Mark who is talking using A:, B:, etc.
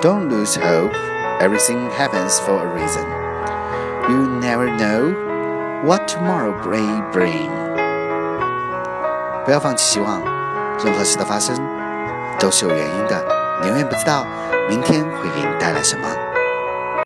A: Don't lose hope. Everything happens for a reason. You never know what tomorrow may bring. 不要放弃希望，任何事的发生都是有原因的。你永远不知道明天会给你带来什么。